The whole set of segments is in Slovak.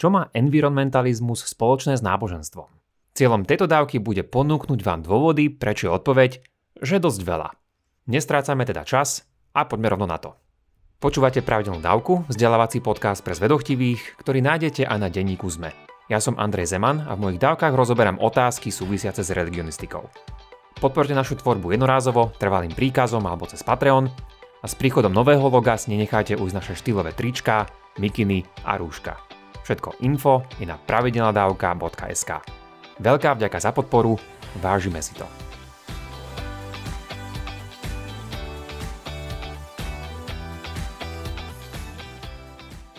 Čo má environmentalizmus spoločné s náboženstvom? Cieľom tejto dávky bude ponúknuť vám dôvody, prečo je odpoveď, že dosť veľa. Nestrácame teda čas a poďme rovno na to. Počúvate pravidelnú dávku, vzdelávací podcast pre zvedochtivých, ktorý nájdete aj na denníku ZME. Ja som Andrej Zeman a v mojich dávkach rozoberám otázky súvisiace s religionistikou. Podporte našu tvorbu jednorázovo, trvalým príkazom alebo cez Patreon a s príchodom nového loga si nenechajte ujsť naše štýlové trička, mikiny a rúška. Všetko info je na pravidelnadavka.sk. Veľká vďaka za podporu, vážime si to.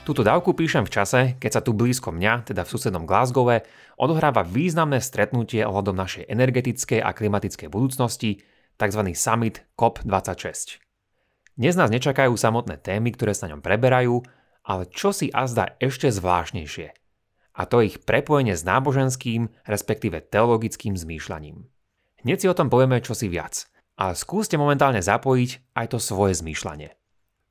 Túto dávku píšem v čase, keď sa tu blízko mňa, teda v susednom Glasgowe, odohráva významné stretnutie ohľadom našej energetickej a klimatickej budúcnosti, tzv. summit COP26. Dnes nás nečakajú samotné témy, ktoré sa ňom preberajú, ale čo si azda ešte zvláštnejšie. A to ich prepojenie s náboženským, respektíve teologickým zmýšľaním. Hneď si o tom povieme čosi viac, ale skúste momentálne zapojiť aj to svoje zmýšľanie.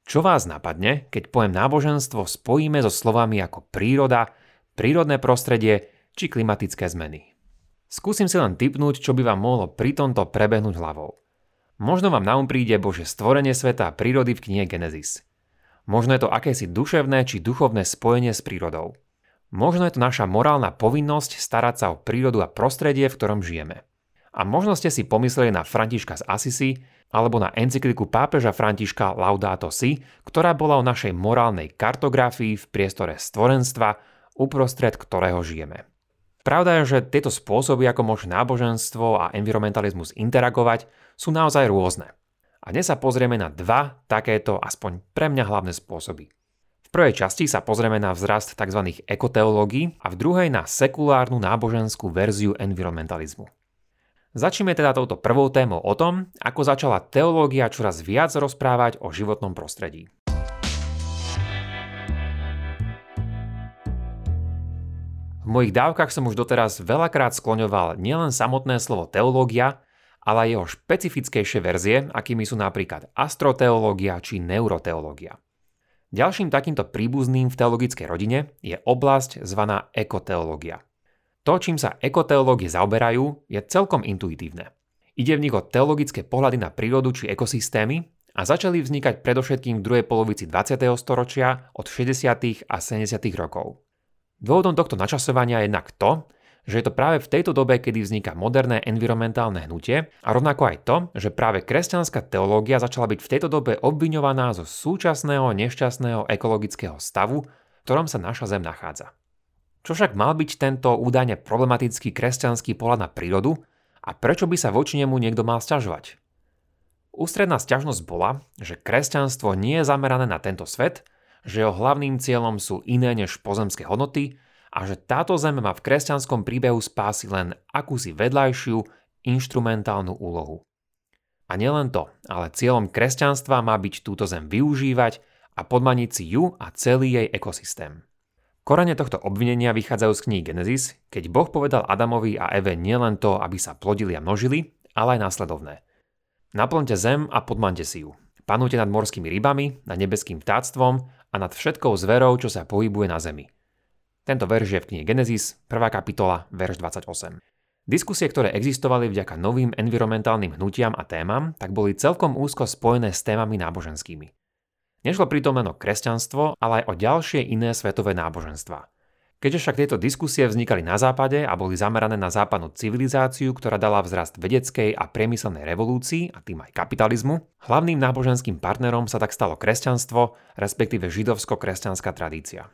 Čo vás napadne, keď pojem náboženstvo spojíme so slovami ako príroda, prírodné prostredie či klimatické zmeny? Skúsim si len typnúť, čo by vám mohlo pri tomto prebehnúť hlavou. Možno vám na um príde Bože stvorenie sveta a prírody v knihe Genesis – Možno je to akési duševné či duchovné spojenie s prírodou. Možno je to naša morálna povinnosť starať sa o prírodu a prostredie, v ktorom žijeme. A možno ste si pomysleli na Františka z Assisi alebo na encykliku pápeža Františka Laudato Si, ktorá bola o našej morálnej kartografii v priestore stvorenstva, uprostred ktorého žijeme. Pravda je, že tieto spôsoby, ako môže náboženstvo a environmentalizmus interagovať, sú naozaj rôzne. A dnes sa pozrieme na dva takéto, aspoň pre mňa hlavné spôsoby. V prvej časti sa pozrieme na vzrast tzv. ekoteológií a v druhej na sekulárnu náboženskú verziu environmentalizmu. Začneme teda touto prvou témou o tom, ako začala teológia čoraz viac rozprávať o životnom prostredí. V mojich dávkach som už doteraz veľakrát skloňoval nielen samotné slovo teológia, ale jeho špecifickejšie verzie, akými sú napríklad astroteológia či neuroteológia. Ďalším takýmto príbuzným v teologickej rodine je oblasť zvaná ekoteológia. To, čím sa ekoteológie zaoberajú, je celkom intuitívne. Ide v nich o teologické pohľady na prírodu či ekosystémy a začali vznikať predovšetkým v druhej polovici 20. storočia od 60. a 70. rokov. Dôvodom tohto načasovania je jednak to, že je to práve v tejto dobe, kedy vzniká moderné environmentálne hnutie a rovnako aj to, že práve kresťanská teológia začala byť v tejto dobe obviňovaná zo súčasného nešťastného ekologického stavu, v ktorom sa naša Zem nachádza. Čo však mal byť tento údajne problematický kresťanský pohľad na prírodu a prečo by sa voči nemu niekto mal sťažovať? Ústredná sťažnosť bola, že kresťanstvo nie je zamerané na tento svet, že jeho hlavným cieľom sú iné než pozemské hodnoty a že táto zem má v kresťanskom príbehu spásy len akúsi vedľajšiu inštrumentálnu úlohu. A nielen to, ale cieľom kresťanstva má byť túto zem využívať a podmaniť si ju a celý jej ekosystém. Korene tohto obvinenia vychádzajú z kníh Genesis, keď Boh povedal Adamovi a Eve nielen to, aby sa plodili a množili, ale aj následovné. Naplňte zem a podmante si ju. Panujte nad morskými rybami, nad nebeským vtáctvom a nad všetkou zverou, čo sa pohybuje na zemi – tento verš je v knihe Genesis, 1. kapitola, verš 28. Diskusie, ktoré existovali vďaka novým environmentálnym hnutiam a témam, tak boli celkom úzko spojené s témami náboženskými. Nešlo pritom len o kresťanstvo, ale aj o ďalšie iné svetové náboženstva. Keďže však tieto diskusie vznikali na západe a boli zamerané na západnú civilizáciu, ktorá dala vzrast vedeckej a priemyselnej revolúcii a tým aj kapitalizmu, hlavným náboženským partnerom sa tak stalo kresťanstvo, respektíve židovsko-kresťanská tradícia.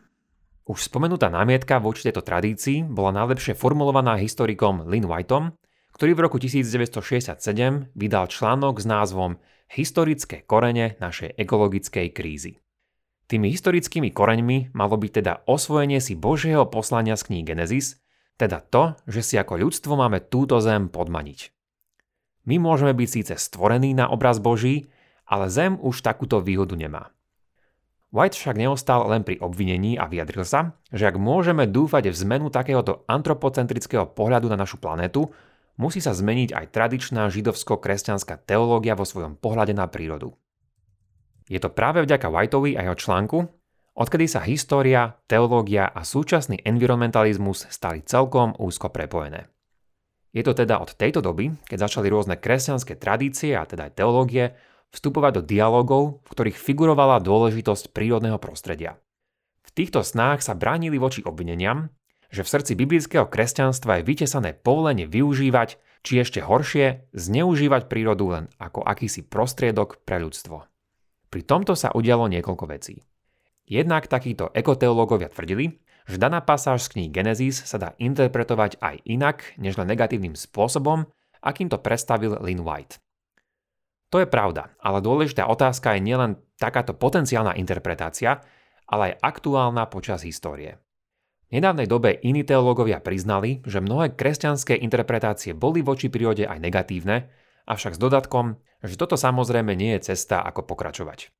Už spomenutá námietka voči tejto tradícii bola najlepšie formulovaná historikom Lynn Whiteom, ktorý v roku 1967 vydal článok s názvom Historické korene našej ekologickej krízy. Tými historickými koreňmi malo byť teda osvojenie si Božieho poslania z kníh Genesis, teda to, že si ako ľudstvo máme túto zem podmaniť. My môžeme byť síce stvorení na obraz Boží, ale zem už takúto výhodu nemá. White však neostal len pri obvinení a vyjadril sa, že ak môžeme dúfať v zmenu takéhoto antropocentrického pohľadu na našu planetu, musí sa zmeniť aj tradičná židovsko-kresťanská teológia vo svojom pohľade na prírodu. Je to práve vďaka Whiteovi a jeho článku, odkedy sa história, teológia a súčasný environmentalizmus stali celkom úzko prepojené. Je to teda od tejto doby, keď začali rôzne kresťanské tradície, a teda aj teológie, vstupovať do dialogov, v ktorých figurovala dôležitosť prírodného prostredia. V týchto snách sa bránili voči obvineniam, že v srdci biblického kresťanstva je vytesané povolenie využívať, či ešte horšie, zneužívať prírodu len ako akýsi prostriedok pre ľudstvo. Pri tomto sa udialo niekoľko vecí. Jednak takíto ekoteológovia tvrdili, že daná pasáž z knihy Genesis sa dá interpretovať aj inak, než len negatívnym spôsobom, akým to predstavil Lynn White. To je pravda, ale dôležitá otázka je nielen takáto potenciálna interpretácia, ale aj aktuálna počas histórie. V nedávnej dobe iní teológovia priznali, že mnohé kresťanské interpretácie boli voči prírode aj negatívne, avšak s dodatkom, že toto samozrejme nie je cesta, ako pokračovať.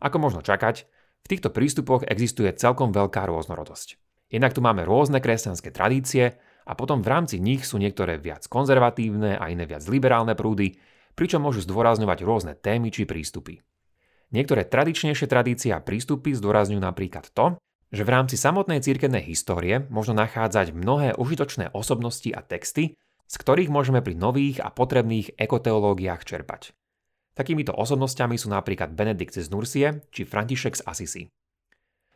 Ako možno čakať, v týchto prístupoch existuje celkom veľká rôznorodosť. Jednak tu máme rôzne kresťanské tradície a potom v rámci nich sú niektoré viac konzervatívne a iné viac liberálne prúdy, pričom môžu zdôrazňovať rôzne témy či prístupy. Niektoré tradičnejšie tradície a prístupy zdôrazňujú napríklad to, že v rámci samotnej cirkevnej histórie možno nachádzať mnohé užitočné osobnosti a texty, z ktorých môžeme pri nových a potrebných ekoteológiách čerpať. Takýmito osobnostiami sú napríklad Benedikt z Nursie či František z Asisi.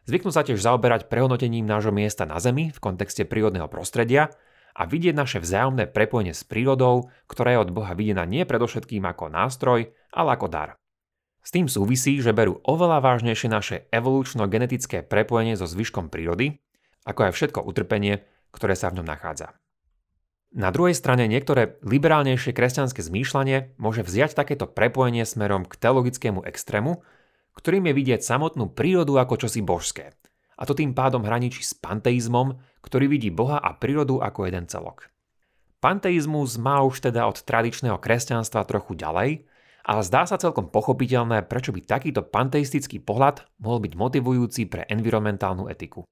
Zvyknú sa tiež zaoberať prehodnotením nášho miesta na Zemi v kontexte prírodného prostredia a vidieť naše vzájomné prepojenie s prírodou, ktorá je od Boha videná nie predovšetkým ako nástroj, ale ako dar. S tým súvisí, že berú oveľa vážnejšie naše evolučno-genetické prepojenie so zvyškom prírody, ako aj všetko utrpenie, ktoré sa v ňom nachádza. Na druhej strane niektoré liberálnejšie kresťanské zmýšľanie môže vziať takéto prepojenie smerom k teologickému extrému, ktorým je vidieť samotnú prírodu ako čosi božské. A to tým pádom hraničí s panteizmom, ktorý vidí Boha a prírodu ako jeden celok. Panteizmus má už teda od tradičného kresťanstva trochu ďalej, ale zdá sa celkom pochopiteľné, prečo by takýto panteistický pohľad mohol byť motivujúci pre environmentálnu etiku.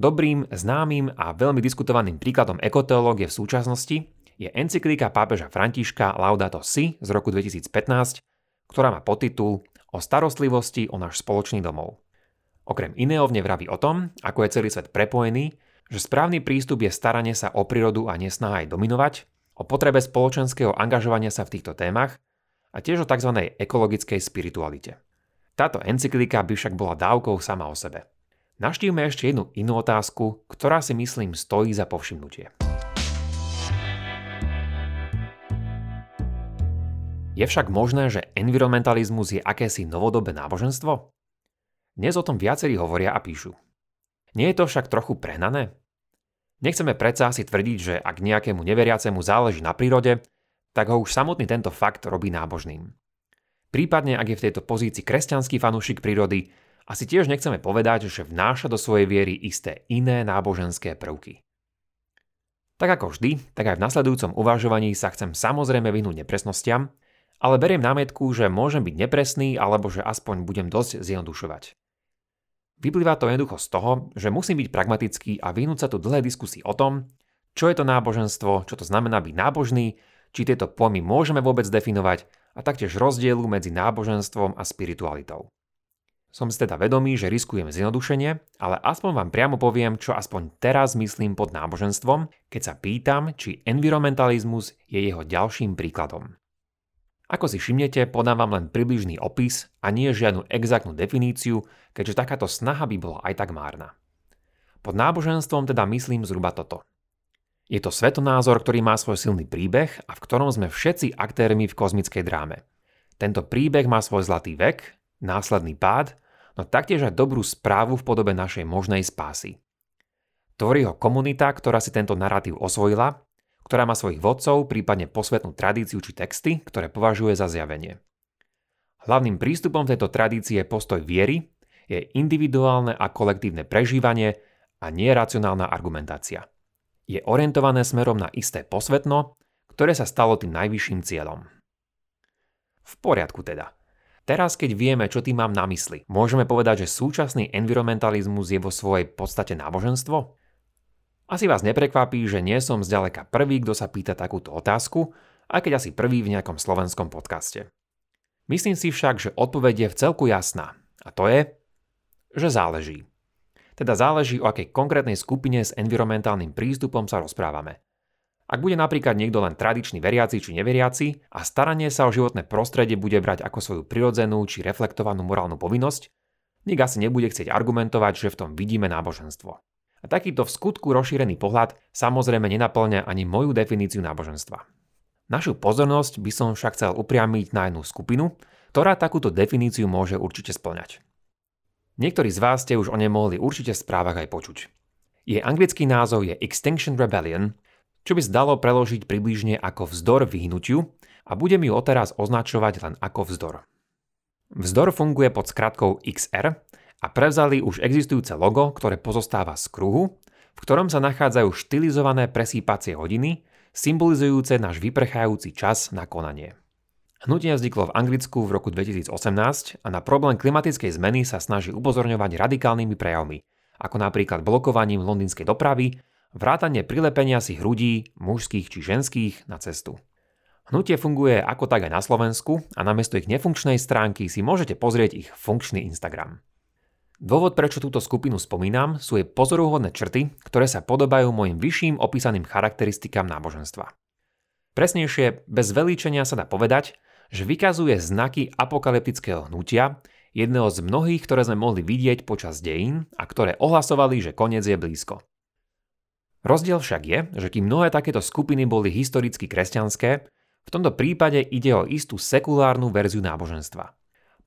Dobrým, známym a veľmi diskutovaným príkladom ekoteológie v súčasnosti je encyklika pápeža Františka Laudato Si z roku 2015, ktorá má podtitul O starostlivosti o náš spoločný domov. Okrem iného v vraví o tom, ako je celý svet prepojený, že správny prístup je staranie sa o prírodu a nesnaha aj dominovať, o potrebe spoločenského angažovania sa v týchto témach a tiež o tzv. ekologickej spiritualite. Táto encyklika by však bola dávkou sama o sebe. Naštívme ešte jednu inú otázku, ktorá si myslím stojí za povšimnutie. Je však možné, že environmentalizmus je akési novodobé náboženstvo? Dnes o tom viacerí hovoria a píšu. Nie je to však trochu prehnané? Nechceme predsa asi tvrdiť, že ak nejakému neveriacemu záleží na prírode, tak ho už samotný tento fakt robí nábožným. Prípadne, ak je v tejto pozícii kresťanský fanúšik prírody, asi tiež nechceme povedať, že vnáša do svojej viery isté iné náboženské prvky. Tak ako vždy, tak aj v nasledujúcom uvažovaní sa chcem samozrejme vyhnúť nepresnostiam, ale beriem námietku, že môžem byť nepresný alebo že aspoň budem dosť zjednodušovať. Vyplýva to jednoducho z toho, že musím byť pragmatický a vyhnúť sa tu dlhé diskusii o tom, čo je to náboženstvo, čo to znamená byť nábožný, či tieto pojmy môžeme vôbec definovať a taktiež rozdielu medzi náboženstvom a spiritualitou. Som si teda vedomý, že riskujem zjednodušenie, ale aspoň vám priamo poviem, čo aspoň teraz myslím pod náboženstvom, keď sa pýtam, či environmentalizmus je jeho ďalším príkladom. Ako si všimnete, podám vám len približný opis a nie žiadnu exaktnú definíciu, keďže takáto snaha by bola aj tak márna. Pod náboženstvom teda myslím zhruba toto. Je to svetonázor, ktorý má svoj silný príbeh a v ktorom sme všetci aktérmi v kozmickej dráme. Tento príbeh má svoj zlatý vek, následný pád, no taktiež aj dobrú správu v podobe našej možnej spásy. Tvorí ho komunita, ktorá si tento narratív osvojila, ktorá má svojich vodcov, prípadne posvetnú tradíciu či texty, ktoré považuje za zjavenie. Hlavným prístupom tejto tradície je postoj viery, je individuálne a kolektívne prežívanie a nie racionálna argumentácia. Je orientované smerom na isté posvetno, ktoré sa stalo tým najvyšším cieľom. V poriadku teda. Teraz, keď vieme, čo tým mám na mysli, môžeme povedať, že súčasný environmentalizmus je vo svojej podstate náboženstvo? Asi vás neprekvapí, že nie som zďaleka prvý, kto sa pýta takúto otázku, aj keď asi prvý v nejakom slovenskom podcaste. Myslím si však, že odpoveď je v celku jasná. A to je že záleží. Teda záleží, o akej konkrétnej skupine s environmentálnym prístupom sa rozprávame. Ak bude napríklad niekto len tradičný veriaci či neveriaci a staranie sa o životné prostredie bude brať ako svoju prirodzenú či reflektovanú morálnu povinnosť, nik asi nebude chcieť argumentovať, že v tom vidíme náboženstvo. A takýto v skutku rozšírený pohľad samozrejme nenaplňa ani moju definíciu náboženstva. Našu pozornosť by som však chcel upriamiť na jednu skupinu, ktorá takúto definíciu môže určite splňať. Niektorí z vás ste už o nej mohli určite v správach aj počuť. Jej anglický názov je Extinction Rebellion, čo by zdalo preložiť približne ako vzdor vyhnutiu a budem ju odteraz označovať len ako vzdor. Vzdor funguje pod skratkou XR a prevzali už existujúce logo, ktoré pozostáva z kruhu, v ktorom sa nachádzajú štilizované presýpacie hodiny, symbolizujúce náš vyprchajúci čas na konanie. Hnutie vzniklo v Anglicku v roku 2018 a na problém klimatickej zmeny sa snaží upozorňovať radikálnymi prejavmi, ako napríklad blokovaním londýnskej dopravy, vrátanie prilepenia si hrudí, mužských či ženských, na cestu. Hnutie funguje ako tak aj na Slovensku a namiesto ich nefunkčnej stránky si môžete pozrieť ich funkčný Instagram. Dôvod, prečo túto skupinu spomínam, sú jej pozoruhodné črty, ktoré sa podobajú mojim vyšším opísaným charakteristikám náboženstva. Presnejšie, bez velíčenia sa dá povedať, že vykazuje znaky apokalyptického hnutia, jedného z mnohých, ktoré sme mohli vidieť počas dejín a ktoré ohlasovali, že koniec je blízko. Rozdiel však je, že kým mnohé takéto skupiny boli historicky kresťanské, v tomto prípade ide o istú sekulárnu verziu náboženstva.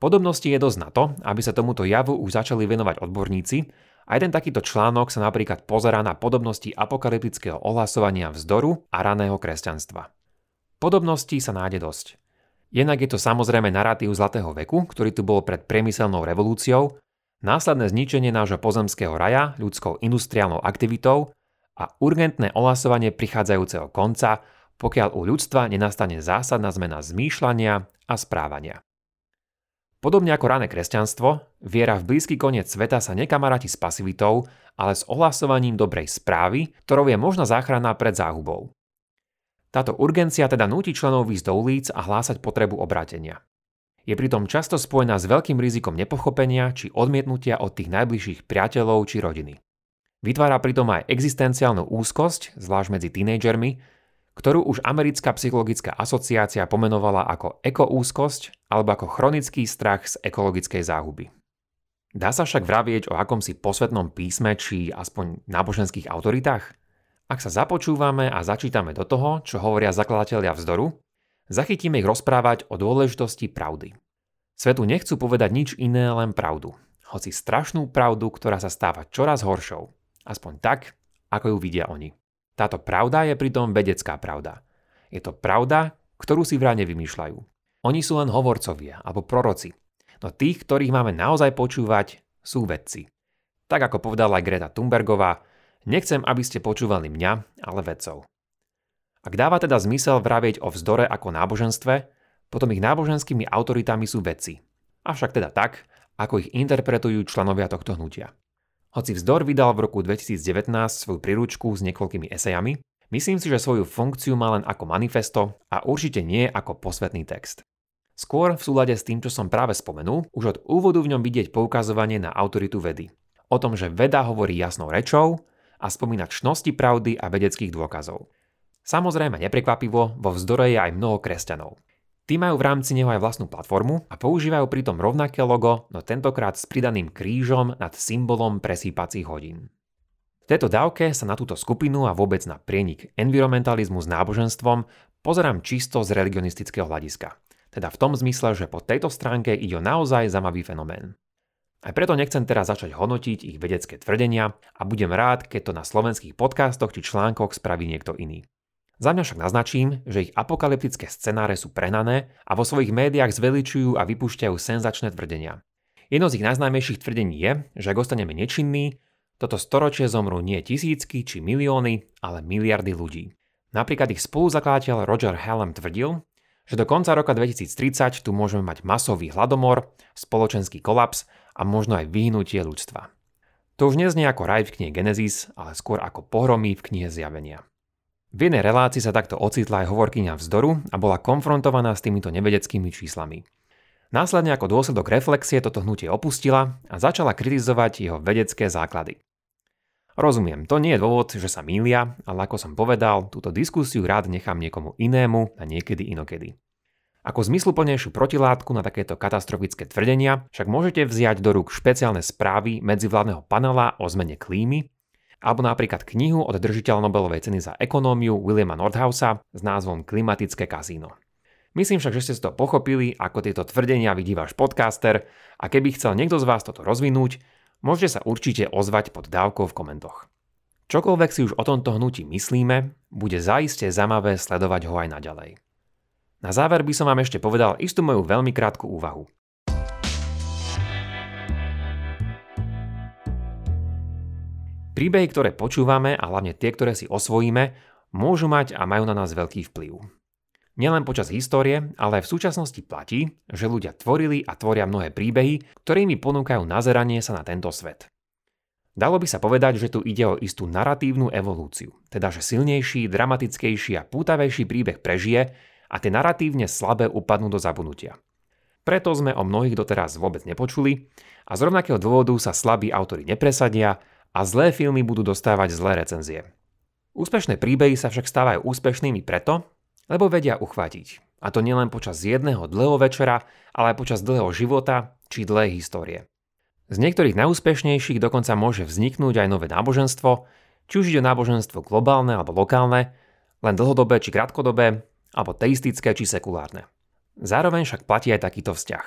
Podobnosti je dosť na to, aby sa tomuto javu už začali venovať odborníci a jeden takýto článok sa napríklad pozerá na podobnosti apokalyptického ohlasovania vzdoru a raného kresťanstva. Podobností sa nájde dosť. Jednak je to samozrejme narratív Zlatého veku, ktorý tu bol pred priemyselnou revolúciou, následné zničenie nášho pozemského raja ľudskou industriálnou aktivitou a urgentné ohlasovanie prichádzajúceho konca, pokiaľ u ľudstva nenastane zásadná zmena zmýšľania a správania. Podobne ako rané kresťanstvo, viera v blízky koniec sveta sa nekamaráti s pasivitou, ale s ohlasovaním dobrej správy, ktorou je možná záchrana pred záhubou. Táto urgencia teda núti členov výjsť do ulic a hlásať potrebu obrátenia. Je pritom často spojená s veľkým rizikom nepochopenia či odmietnutia od tých najbližších priateľov či rodiny. Vytvára pritom aj existenciálnu úzkosť, zvlášť medzi tínejdžermi, ktorú už americká psychologická asociácia pomenovala ako ekoúzkosť alebo ako chronický strach z ekologickej záhuby. Dá sa však vravieť o akomsi posvetnom písme či aspoň náboženských autoritách? Ak sa započúvame a začítame do toho, čo hovoria zakladatelia vzdoru, zachytíme ich rozprávať o dôležitosti pravdy. Svetu nechcú povedať nič iné, len pravdu. Hoci strašnú pravdu, ktorá sa stáva čoraz horšou. Aspoň tak, ako ju vidia oni. Táto pravda je pritom vedecká pravda. Je to pravda, ktorú si vrane vymýšľajú. Oni sú len hovorcovia alebo proroci. No tých, ktorých máme naozaj počúvať, sú vedci. Tak ako povedala Greta Thunbergová, Nechcem, aby ste počúvali mňa, ale vedcov. Ak dáva teda zmysel vravieť o vzdore ako náboženstve, potom ich náboženskými autoritami sú vedci. Avšak teda tak, ako ich interpretujú členovia tohto hnutia. Hoci vzdor vydal v roku 2019 svoju príručku s niekoľkými esejami, myslím si, že svoju funkciu má len ako manifesto a určite nie ako posvetný text. Skôr v súlade s tým, čo som práve spomenul, už od úvodu v ňom vidieť poukazovanie na autoritu vedy. O tom, že veda hovorí jasnou rečou a spomínať čnosti pravdy a vedeckých dôkazov. Samozrejme neprekvapivo, vo vzdore je aj mnoho kresťanov. Tí majú v rámci neho aj vlastnú platformu a používajú pritom rovnaké logo, no tentokrát s pridaným krížom nad symbolom presýpacích hodín. V tejto dávke sa na túto skupinu a vôbec na prienik environmentalizmu s náboženstvom pozerám čisto z religionistického hľadiska. Teda v tom zmysle, že po tejto stránke ide o naozaj zamavý fenomén. Aj preto nechcem teraz začať hodnotiť ich vedecké tvrdenia a budem rád, keď to na slovenských podcastoch či článkoch spraví niekto iný. Za mňa však naznačím, že ich apokalyptické scenáre sú prenané a vo svojich médiách zveličujú a vypúšťajú senzačné tvrdenia. Jedno z ich najznámejších tvrdení je, že ak ostaneme nečinní, toto storočie zomrú nie tisícky či milióny, ale miliardy ľudí. Napríklad ich spoluzakladateľ Roger Hallam tvrdil, že do konca roka 2030 tu môžeme mať masový hladomor, spoločenský kolaps a možno aj vyhnutie ľudstva. To už neznie ako raj v knihe Genesis, ale skôr ako pohromy v knihe Zjavenia. V jednej relácii sa takto ocitla aj hovorkyňa vzdoru a bola konfrontovaná s týmito nevedeckými číslami. Následne ako dôsledok reflexie toto hnutie opustila a začala kritizovať jeho vedecké základy. Rozumiem, to nie je dôvod, že sa mýlia, ale ako som povedal, túto diskusiu rád nechám niekomu inému na niekedy inokedy. Ako zmysluplnejšiu protilátku na takéto katastrofické tvrdenia však môžete vziať do rúk špeciálne správy medzivládneho panela o zmene klímy, alebo napríklad knihu od držiteľa Nobelovej ceny za ekonómiu Williama Nordhausa s názvom Klimatické kasíno. Myslím však, že ste to pochopili, ako tieto tvrdenia vidí váš podcaster a keby chcel niekto z vás toto rozvinúť, môžete sa určite ozvať pod dávkou v komentoch. Čokoľvek si už o tomto hnutí myslíme, bude zaiste zaujímavé sledovať ho aj naďalej. Na záver by som vám ešte povedal istú moju veľmi krátku úvahu. Príbehy, ktoré počúvame a hlavne tie, ktoré si osvojíme, môžu mať a majú na nás veľký vplyv. Nielen počas histórie, ale aj v súčasnosti platí, že ľudia tvorili a tvoria mnohé príbehy, ktorými ponúkajú nazeranie sa na tento svet. Dalo by sa povedať, že tu ide o istú naratívnu evolúciu, teda že silnejší, dramatickejší a pútavejší príbeh prežije a tie naratívne slabé upadnú do zabudnutia. Preto sme o mnohých doteraz vôbec nepočuli a z rovnakého dôvodu sa slabí autory nepresadia a zlé filmy budú dostávať zlé recenzie. Úspešné príbehy sa však stávajú úspešnými preto, lebo vedia uchvátiť. A to nielen počas jedného dlhého večera, ale aj počas dlhého života či dlhej histórie. Z niektorých najúspešnejších dokonca môže vzniknúť aj nové náboženstvo, či už ide o náboženstvo globálne alebo lokálne, len dlhodobé či krátkodobé, alebo teistické či sekulárne. Zároveň však platí aj takýto vzťah.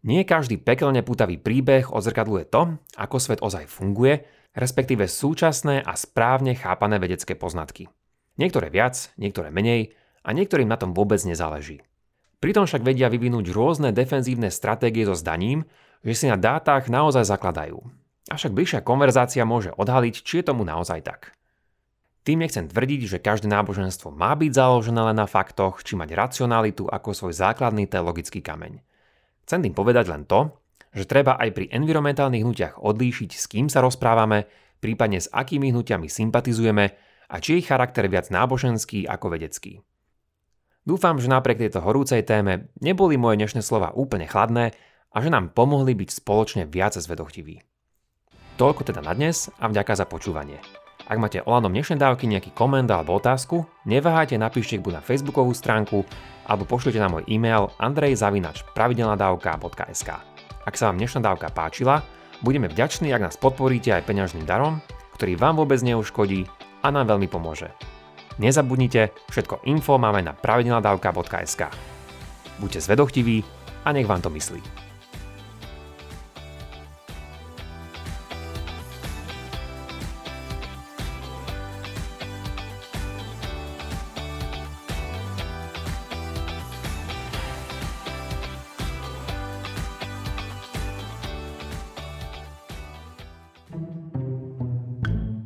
Nie každý pekelne putavý príbeh odzrkadluje to, ako svet ozaj funguje, respektíve súčasné a správne chápané vedecké poznatky. Niektoré viac, niektoré menej, a niektorým na tom vôbec nezáleží. Pritom však vedia vyvinúť rôzne defenzívne stratégie so zdaním, že si na dátach naozaj zakladajú. Avšak bližšia konverzácia môže odhaliť, či je tomu naozaj tak. Tým nechcem tvrdiť, že každé náboženstvo má byť založené len na faktoch, či mať racionalitu ako svoj základný teologický kameň. Chcem tým povedať len to, že treba aj pri environmentálnych hnutiach odlíšiť, s kým sa rozprávame, prípadne s akými hnutiami sympatizujeme a či je ich charakter viac náboženský ako vedecký. Dúfam, že napriek tejto horúcej téme neboli moje dnešné slova úplne chladné a že nám pomohli byť spoločne viac zvedochtiví. Toľko teda na dnes a vďaka za počúvanie. Ak máte ohľadom dnešnej dávky nejaký koment alebo otázku, neváhajte napíšte buď na facebookovú stránku alebo pošlite na môj e-mail andrejzavinač.pravidelnadavka.sk Ak sa vám dnešná dávka páčila, budeme vďační, ak nás podporíte aj peňažným darom, ktorý vám vôbec neuškodí a nám veľmi pomôže. Nezabudnite, všetko info máme na pravidelnadavka.sk. Buďte zvedochtiví a nech vám to myslí.